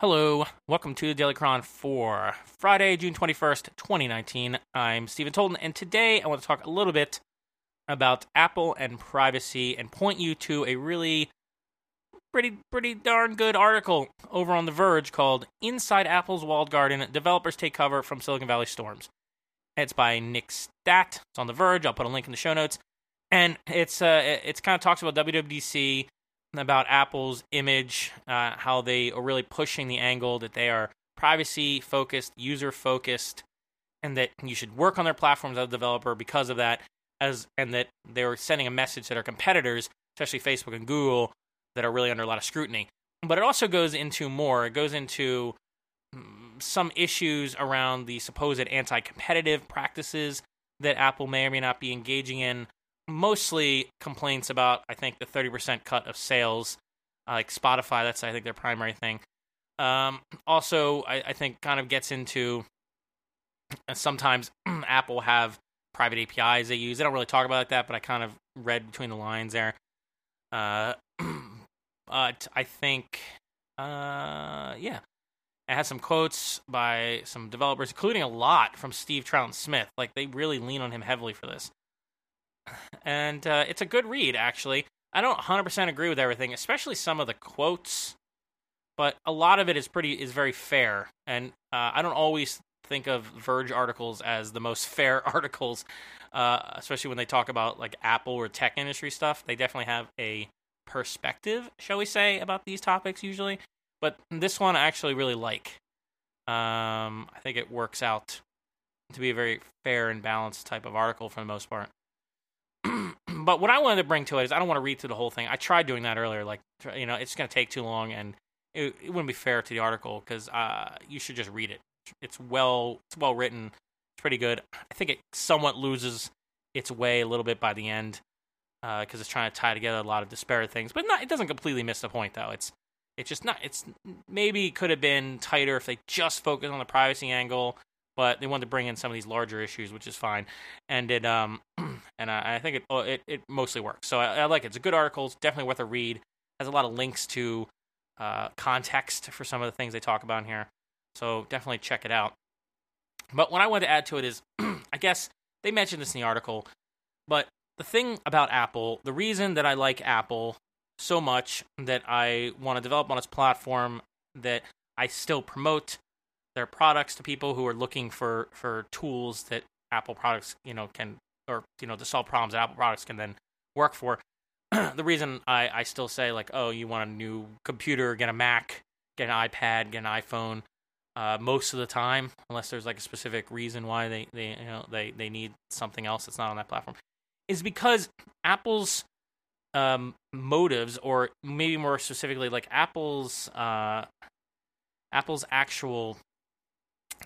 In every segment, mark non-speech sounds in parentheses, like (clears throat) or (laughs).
Hello, welcome to Daily Chron for Friday, June 21st, 2019. I'm Stephen Tolten, and today I want to talk a little bit about Apple and privacy and point you to a really pretty pretty darn good article over on The Verge called Inside Apple's Walled Garden Developers Take Cover from Silicon Valley Storms. It's by Nick Statt. It's on The Verge. I'll put a link in the show notes. And it's uh it's kind of talks about WWDC about Apple's image, uh, how they are really pushing the angle that they are privacy focused, user focused, and that you should work on their platforms as a developer because of that. As and that they're sending a message to their competitors, especially Facebook and Google, that are really under a lot of scrutiny. But it also goes into more. It goes into mm, some issues around the supposed anti-competitive practices that Apple may or may not be engaging in mostly complaints about I think the 30% cut of sales, uh, like Spotify. That's I think their primary thing. Um, also, I, I, think kind of gets into uh, sometimes (clears throat) Apple have private APIs they use. They don't really talk about like that, but I kind of read between the lines there. Uh, (clears throat) but I think, uh, yeah, it has some quotes by some developers, including a lot from Steve Troughton-Smith. Like they really lean on him heavily for this and uh, it's a good read actually. I don't 100% agree with everything, especially some of the quotes, but a lot of it is pretty is very fair, and uh, I don't always think of Verge articles as the most (laughs) fair (laughs) articles, uh, especially when they talk about like Apple or tech industry stuff. They definitely have a perspective, shall we say, about these topics usually. But this one I actually really like. Um, I think it works out to be a very fair and balanced type of article for the most part. But what I wanted to bring to it is I don't want to read through the whole thing. I tried doing that earlier, like you know, it's going to take too long, and it, it, wouldn't be fair to the article because uh, you should just read it. It's well, it's well written. It's pretty good. I think it somewhat loses its way a little bit by the end because uh, it's trying to tie together a lot of disparate things, but not. It doesn't completely miss the point though. It's it's just not. It's maybe could have been tighter if they just focused on the privacy angle but they wanted to bring in some of these larger issues, which is fine. And it um (clears throat) and I, I think it, oh, it it mostly works. So I, I, like it. It's a good article. It's definitely worth a read. Has a lot of links to uh, context for some of the things they talk about in here. So definitely check it out. But what I wanted to add to it is, (clears throat) I guess they mentioned this in the article, but the thing about Apple, the reason that I like Apple so much that I want to develop on its platform, that I still promote their products to people who are looking for for tools that Apple products, you know, can or you know to solve problems that Apple products can then work for. (clears throat) the reason I, I still say like, oh, you want a new computer, get a Mac, get an iPad, get an iPhone. Uh, most of the time, unless there's like a specific reason why they, they you know they, they need something else that's not on that platform, is because Apple's um, motives, or maybe more specifically, like Apple's uh, Apple's actual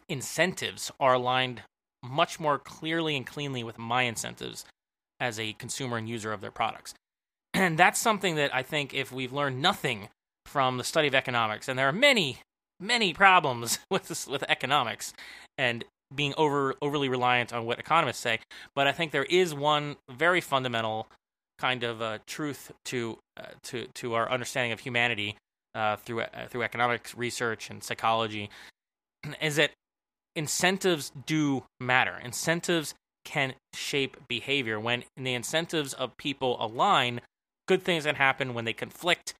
incentives are aligned much more clearly and cleanly with my incentives as a consumer and user of their products. (clears throat) And that's something that I think if we've learned nothing from the study of economics, and there are many, many problems (laughs) with this, with economics and being over overly reliant on what economists say, but I think there is one very fundamental kind of uh, truth to uh, to to our understanding of humanity uh, through uh, through economics research and psychology, (clears throat) is that incentives do matter. Incentives can shape behavior. When the incentives of people align, good things can happen. When they conflict,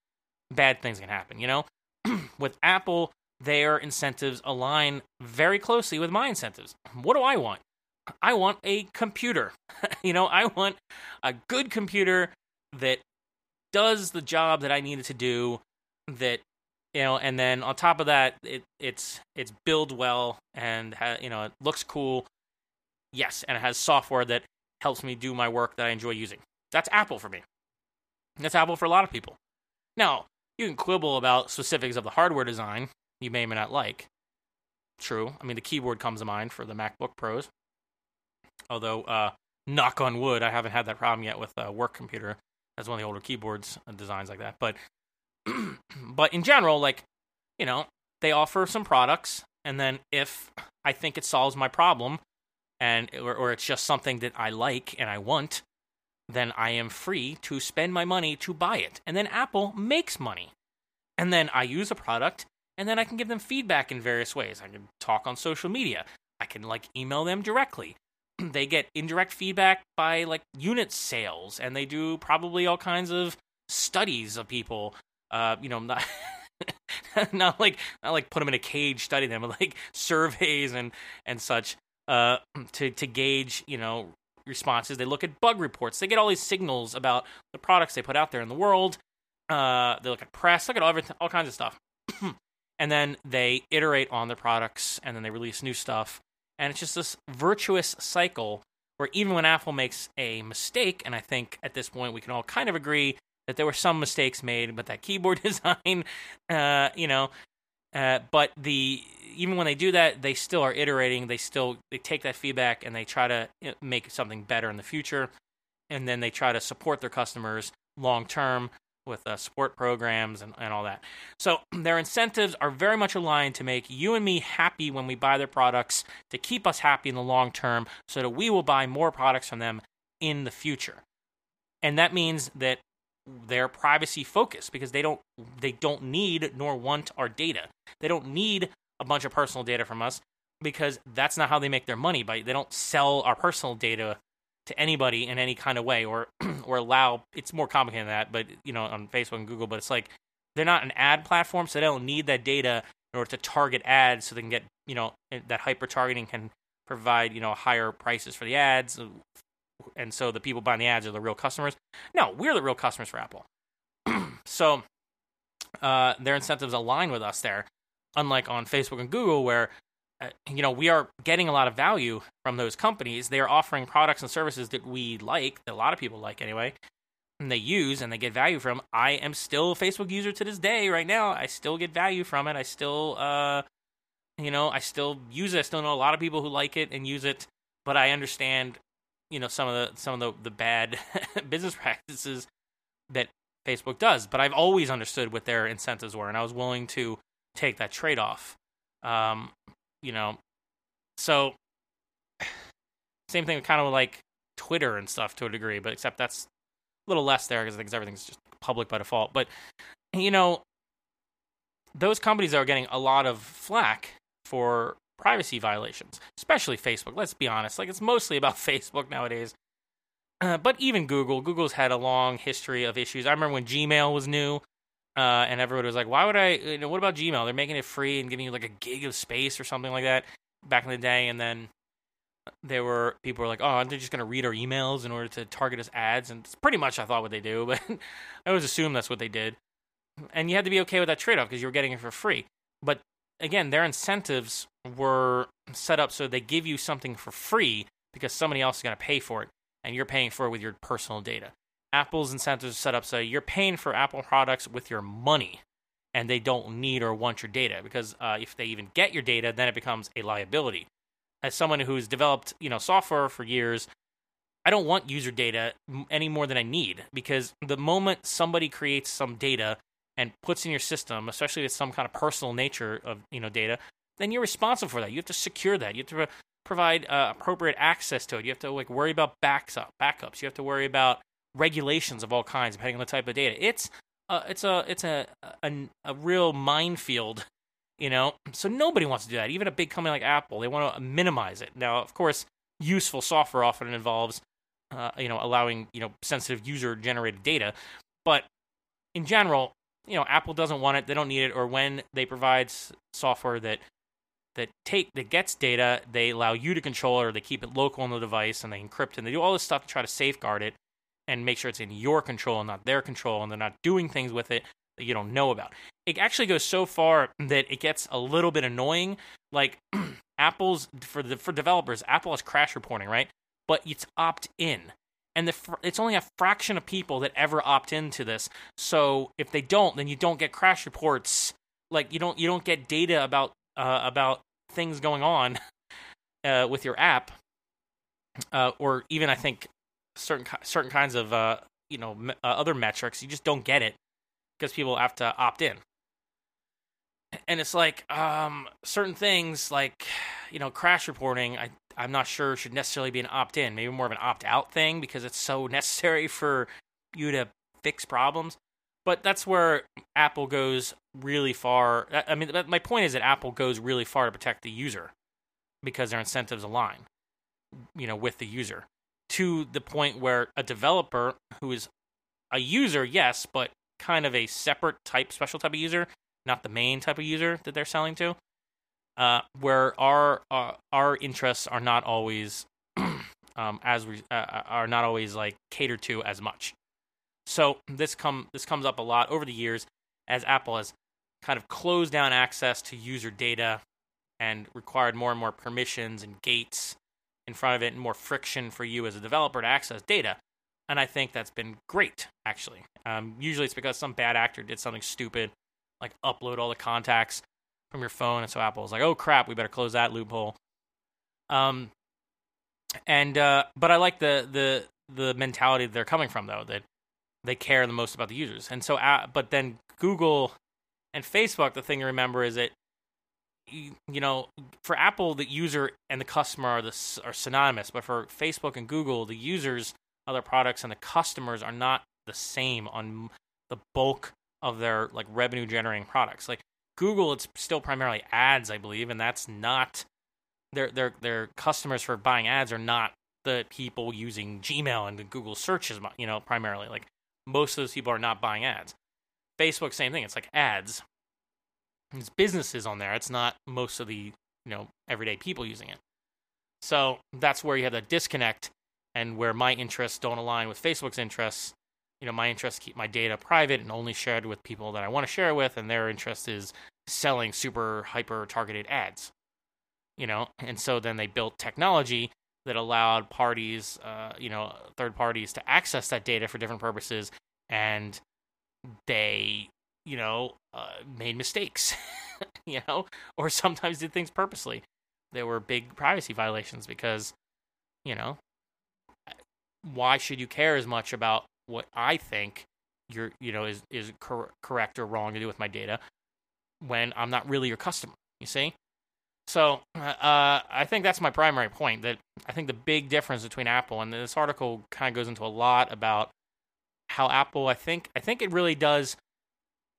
bad things can happen. You know, (clears throat) with Apple, their incentives align very closely with my incentives. What do I want? I want a computer. (laughs) you know, I want a good computer that does the job that I needed to do, that you know, and then on top of that, it it's it's build well and ha, you know it looks cool. Yes, and it has software that helps me do my work that I enjoy using. That's Apple for me. That's Apple for a lot of people. Now, you can quibble about specifics of the hardware design you may or may not like. True. I mean, the keyboard comes to mind for the MacBook Pros. Although, uh, knock on wood, I haven't had that problem yet with a work computer. That's one of the older keyboards and designs like that. But (clears throat) but in general, like, you know, they offer some products, and then if I think it solves my problem, and or, or it's just something that I like and I want, then I am free to spend my money to buy it. And then Apple makes money. And then I use a product, and then I can give them feedback in various ways. I can talk on social media. I can like email them directly. (clears throat) they get indirect feedback by like unit sales, and they do probably all kinds of studies of people. Uh, you know, not (laughs) not like not like put them in a cage, study them, but like surveys and and such uh, (clears throat) to to gauge you know responses. They look at bug reports. They get all these signals about the products they put out there in the world. Uh, they look at press, look at all, everything, all kinds of stuff. (clears throat) and then they iterate on their products and then they release new stuff. And it's just this virtuous cycle where even when Apple makes a mistake, and I think at this point we can all kind of agree that there were some mistakes made, but that keyboard (laughs) design, uh, you know, uh, but the even when they do that, they still are iterating. They still they take that feedback and they try to make something better in the future, and then they try to support their customers long term with uh, support programs and, and all that. So (clears throat) their incentives are very much aligned to make you and me happy when we buy their products, to keep us happy in the long term, so that we will buy more products from them in the future. And that means that they're privacy focus because they don't they don't need nor want our data. They don't need a bunch of personal data from us because that's not how they make their money. By they don't sell our personal data to anybody in any kind of way or (clears throat) or allow it's more complicated than that but you know on facebook and google but it's like they're not an ad platform so they don't need that data in order to target ads so they can get you know that hyper targeting can provide you know higher prices for the ads and so the people buying the ads are the real customers no we're the real customers for apple (clears throat) so uh, their incentives align with us there unlike on facebook and google where uh, you know, we are getting a lot of value from those companies. They are offering products and services that we like, that a lot of people like anyway, and they use and they get value from. I am still a Facebook user to this day. Right now, I still get value from it. I still, uh, you know, I still use it. I still know a lot of people who like it and use it, but I understand, you know, some of the some of the, the bad (laughs) business practices that Facebook does. But I've always understood what their incentives were, and I was willing to take that trade off. Um, you know, so (sighs) same thing, kind of like Twitter and stuff to a degree, but except that's a little less there because I think everything's just public by default. But you know, those companies are getting a lot of flack for privacy violations, especially Facebook. Let's be honest; like it's mostly about (laughs) Facebook nowadays. Uh, but even Google, Google's had a long history of issues. I remember when Gmail was new, uh, and everybody was like, "Why would I? You know, what about Gmail? They're making it free and giving you like a gig of space or something like that." Back in the day, and then there were people were like, "Oh, they're just going to read our emails in order to target us ads," and it's pretty much I thought what they do, (laughs) but I always assumed that's what they did. And you had to be okay with that trade off because you were getting it for free. But again, their incentives were set up so they give you something for free because somebody else is going to pay for it, and you're paying for it with your personal data. Apple's incentives are set up so you're paying for Apple products with your money, and they don't need or want your data because uh, if they even get your data, then it becomes a liability. As someone who's developed you know software for years, I don't want user data any more than I need because the moment somebody creates some data and puts in your system, especially with some kind of personal nature of you know data, then you're responsible for that. You have to secure that. You have to provide uh, appropriate access to it. You have to like worry about backs up, backups. You have to worry about regulations of all kinds depending on the type of data. It's uh, it's a it's a, a a real minefield, you know. So nobody wants to do that. Even a big company like Apple, they want to minimize it. Now, of course, useful software often involves, uh, you know, allowing you know sensitive user generated data, but in general, you know, Apple doesn't want it. They don't need it. Or when they provide software that that take that gets data, they allow you to control it, or they keep it local on the device, and they encrypt and they do all this stuff to try to safeguard it and make sure it's in your control and not their control, and they're not doing things with it that you don't know about. It actually goes so far that it gets a little bit annoying. Like (clears throat) Apple's for the for developers, Apple has crash reporting, right? But it's opt in. And the, it's only a fraction of people that ever opt into this. So if they don't, then you don't get crash reports. Like you don't you don't get data about uh, about things going on (laughs) uh, with your app, uh, or even I think certain certain kinds of uh, you know uh, other metrics. You just don't get it because people have to opt in. And it's like um, certain things, like you know, crash reporting. I I'm not sure should necessarily be an opt in. Maybe more of an opt out thing because it's so (laughs) necessary for you to fix problems. but that's where Apple goes really far. I mean, my point is that Apple goes really far to protect the user because their incentives align, you know, with the user to the point where a developer who is a user, yes, but kind of a separate type, special type of user, not the main type of user that they're selling to, uh, where our uh, our interests are not always (clears throat) um, as we uh, uh, are not always like catered to as much. So this come this comes up a lot over the years as Apple has kind of closed down access to user data and required more and more permissions and gates in front of it and more friction for you as a developer to access data. And I think that's been great, actually. Um, usually it's because some bad actor did something stupid, like upload all the contacts from your phone. And so Apple was like, oh crap, we better close that loophole. Um, and, uh, but I like the, the, the mentality that they're coming from, though, that they care the most about the users. And so, uh, but then Google and Facebook, the thing to remember is that you know, for Apple, the user and the customer are the are synonymous, but for Facebook and Google, the users of their products and the customers are not the same on the bulk of their like revenue generating products. Like Google, it's still primarily ads, I believe, and that's not their their their customers for buying ads are not the people using Gmail and the Google searches, you know, primarily. Like most of those people are not buying ads. Facebook, same thing. It's like ads, it's businesses on there. It's not most of the you know everyday people using it. So that's where you have that disconnect, and where my interests don't align with Facebook's interests. You know, my interests keep my data private and only shared with people that I want to share with, and their interest is selling super hyper targeted ads. You know, and so then they built technology that allowed parties, uh, you know, third parties to access that data for different purposes, and they you know, uh, made mistakes, (laughs) you know, or sometimes did things purposely. There were big privacy violations because, you know, why should you care as much about what I think you're, you know, is is cor- correct or wrong to do with my data when I'm not really your customer? You see. So uh, I think that's my primary point. That I think the big difference between Apple and this article kind of goes into a lot about how Apple. I think I think it really does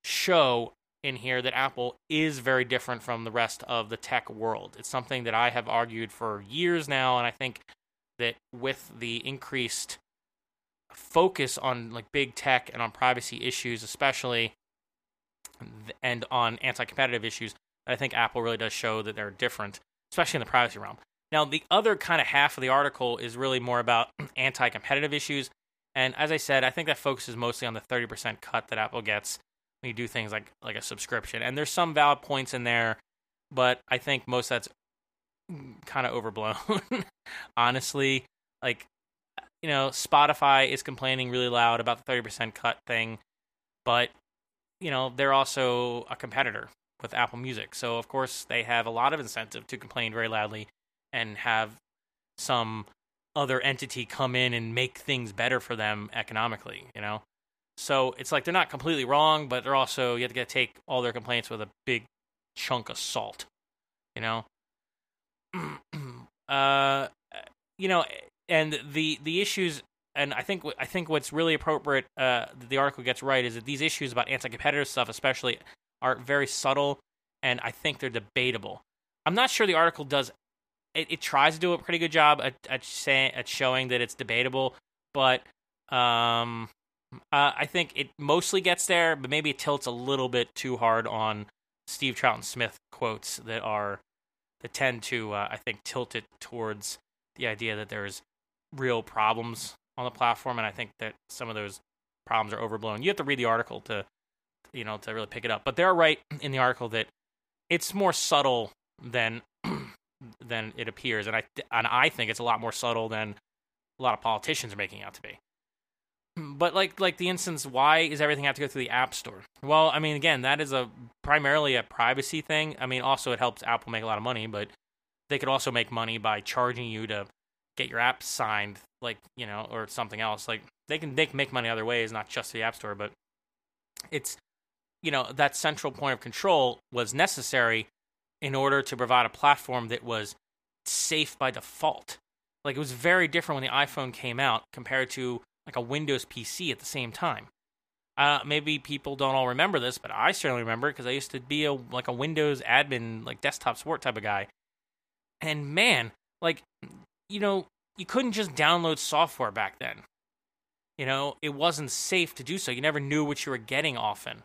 show in here that Apple is very different from the rest of the tech world. It's something that I have argued for years now, and I think that with the increased focus on like big tech and on privacy issues, especially, and on anti-competitive issues, I think Apple really does show that they're different, especially in the privacy realm. Now, the other kind of half of the article is really more about (clears throat) anti-competitive issues, and as I said, I think that focuses mostly on the 30% cut that Apple gets when you do things like like a subscription. And there's some valid points in there, but I think most that's mm, kind of overblown. (laughs) Honestly, like you know, Spotify is complaining really loud about the 30% cut thing, but you know, they're also a competitor with Apple Music. So of course, they have a lot of incentive to complain very loudly and have some other entity come in and make things better for them economically, you know? So it's like they're not completely wrong, but they're also you have to take all their complaints with a big chunk of salt, you know. (clears throat) uh, you know, and the the issues, and I think I think what's really appropriate uh, the article gets right is that these issues about anti-competitive stuff, especially, are very subtle, and I think they're debatable. I'm not sure the article does. It, it tries to do a pretty good job at at, saying, at showing that it's debatable, but um, uh, I think it mostly gets there, but maybe it tilts a little bit too hard on Steve Troughton Smith quotes that are that tend to, uh, I think, tilt it towards the idea that there's real problems on the platform, and I think that some of those problems are overblown. You have to read the article to, you know, to really pick it up. But they're right in the article that it's more subtle than (clears throat) than it appears, and I and I think it's a lot more subtle than a lot of politicians are making out to be. But like like the instance, why is everything have to go through the App Store? Well, I mean, again, that is a primarily a privacy thing. I mean, also it helps Apple make a lot of money, but they could also make money by charging you to get your app signed, like you know, or something else. Like they can they can make money other ways, not just the App Store. But it's you know that central point of control was necessary in order to provide a platform that was safe by default. Like it was very different when the iPhone came out compared to like a Windows PC at the same time. Uh, maybe people don't all remember this, but I certainly remember because I used to be a like a Windows admin, like desktop support type of guy. And man, like you know, you couldn't just download software back then. You know, it wasn't safe to do so. You never knew what you were getting often.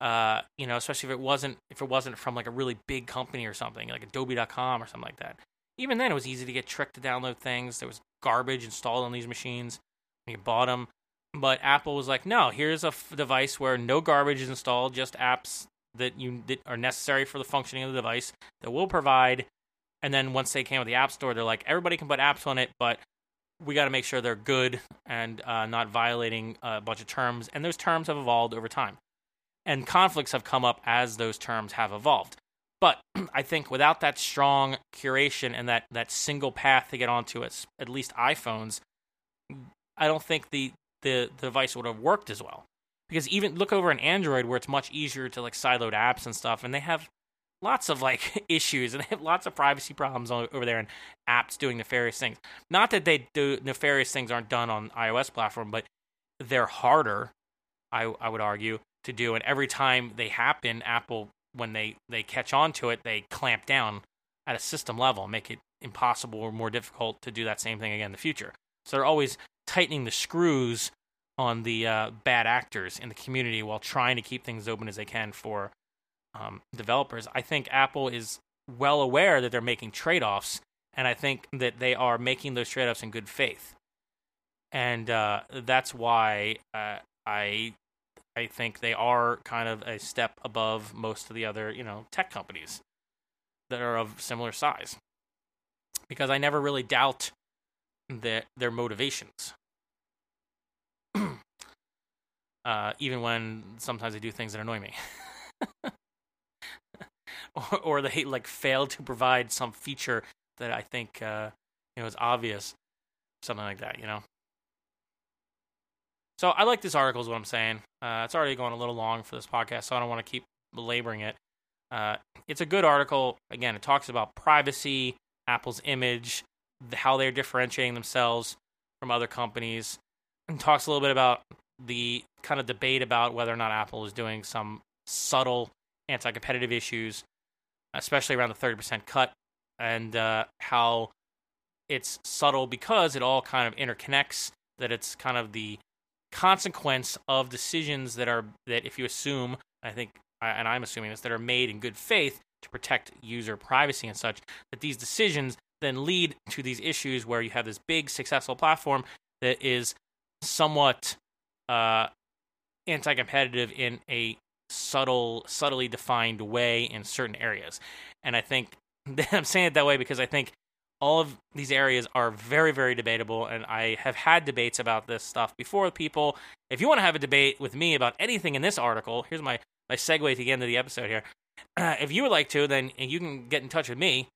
Uh, you know, especially if it wasn't if it wasn't from like a really big company or something, like Adobe.com or something like that. Even then, it was easy to get tricked to download things. There was garbage installed on these machines when you bought them. But Apple was like, no, here's a f- device where no garbage is installed, just apps that you that are necessary for the functioning of the device that will provide. And then once they came with the App Store, they're like, everybody can put apps on it, but we got to make sure they're good and uh, not violating a bunch of terms. And those terms have evolved over time. And conflicts have come up as those terms have evolved. But (clears throat) I think without that strong curation and that, that single path to get onto it, at least iPhones, I don't think the, the, the device would have worked as well. Because even look over an Android where it's much easier to like sideload apps and stuff, and they have lots of like (laughs) issues and they (laughs) have lots of privacy problems over there and apps doing nefarious things. Not that they do nefarious things aren't done on iOS platform, but they're harder, I I would argue, to do. And every time they happen, Apple when they they catch on to it, they clamp down at a system level, make it impossible or more difficult to do that same thing again in the future. So they're always tightening the screws on the uh, bad actors in the community while trying to keep things open as they can for um, developers. I think Apple is well aware that they're making trade offs, and I think that they are making those trade offs in good faith. And uh, that's why uh, I I think they are kind of a step above most of the other, you know, tech companies that are of similar size. Because I never really doubt that their motivations. (clears throat) uh, even when sometimes they do things that annoy me. (laughs) (laughs) or, they like fail to provide some feature that I think uh, you know is obvious, something like that, you know. So I like this article, is what I'm saying. Uh, it's already going a little long for this podcast, so I don't want to keep belaboring it. Uh, it's a good article. Again, it talks about privacy, Apple's image, how they're differentiating themselves from other companies, and talks a little bit about the kind of debate about whether or not Apple is doing some subtle anti-competitive issues, especially around the 30% cut, and uh, how it's subtle because it all kind of interconnects. That it's kind of the consequence of decisions that are that if you assume, I think, and I'm assuming this, that are made in good faith to protect user privacy and such, that these decisions then lead to these issues where you have this big successful platform that is somewhat uh, anti-competitive in a subtle, subtly defined way in certain areas. And I think (laughs) I'm saying it that way because I think all of these areas are very, very debatable, and I have had debates about this stuff before with people. If you want to have a debate with me about anything in this article, here's my, my segue to the end of the episode here. (clears throat) If you would like to, then you can get in touch with me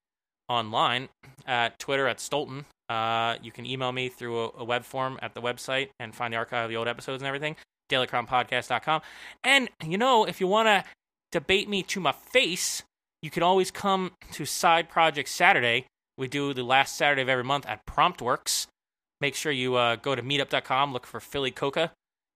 online at Twitter at Stolten. Uh, you can email me through a, a, web form at the website and find the archive of the old episodes and everything, dailychronpodcast.com. And, you know, if you want to debate me to my face, you can always come to Side Project Saturday we do the last Saturday of every month at PromptWorks. Make sure you uh, go to meetup.com, look for Philly Cocoa,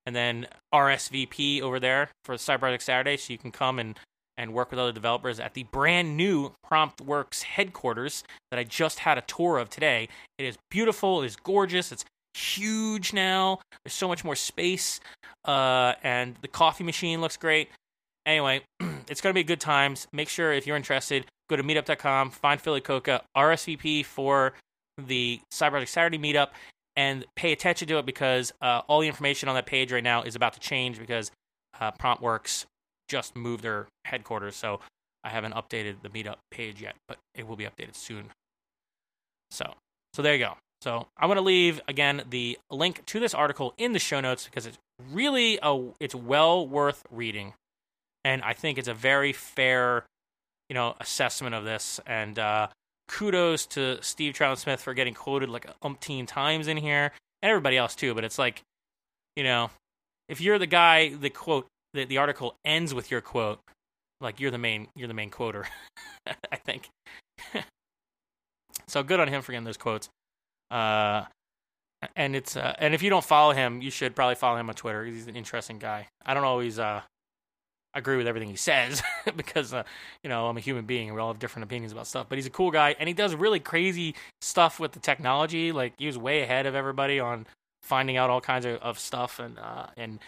and then RSVP over there for Side Project Saturday so you can come and, and work with other developers at the brand new PromptWorks headquarters that I just had a tour of today. It is beautiful, it is gorgeous, it's huge now. There's so much more space, uh, and the coffee machine looks great. Anyway, (clears throat) it's going to be good times. Make sure if you're interested, go to meetup.com, find Philly Cocoa, RSVP for the Cyber Saturday meetup, and pay attention to it because uh, all the information on that page right now is about to change because uh, PromptWorks just moved their headquarters. So I haven't updated the meetup page yet, but it will be updated soon. So, so there you go. So I'm going to leave again the link to this article in the show notes because it's really a it's well worth reading and I think it's a very fair, you know, assessment of this. And uh, kudos to Steve Troughton-Smith for getting quoted like umpteen times in here, and everybody else too. But it's like, you know, if you're the guy, the quote, the, the article ends with your quote, like you're the main, you're the main quoter. (laughs) I think. (laughs) so good on him for getting those quotes. Uh, and it's uh, and if you don't follow him, you should probably follow him on Twitter. He's an interesting guy. I don't always uh, agree with everything he says (laughs) because uh, you know I'm a human being and we all have different opinions about stuff. But he's a cool guy and he does really crazy stuff with the technology. Like he was way ahead of everybody on finding out all kinds of, of stuff and uh, and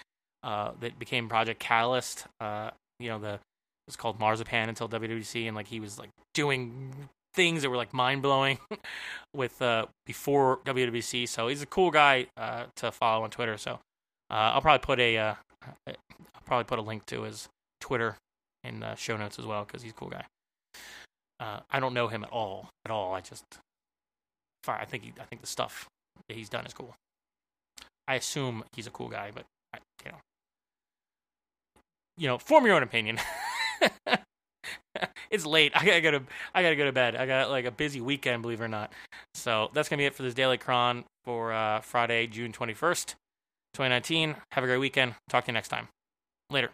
uh, that became Project Catalyst. Uh, you know the was called Marzipan until WWDC and like he was like doing things that were like mind blowing (laughs) with uh, before WWDC. So he's a cool guy uh, to follow on Twitter. So uh, I'll probably put a uh, I'll probably put a link to his Twitter in the show notes as well because he's a cool guy. Uh, I don't know him at all, at all. I just, I think he, I think the stuff that he's done is cool. I assume he's a cool guy, but I, you know, you know, form your own opinion. (laughs) (laughs) it's late. I gotta go to I gotta go to bed. I got like a busy weekend, believe it or not. So that's gonna be it for this daily chron for uh, Friday, June twenty first, twenty nineteen. Have a great weekend. Talk to you next time. Later.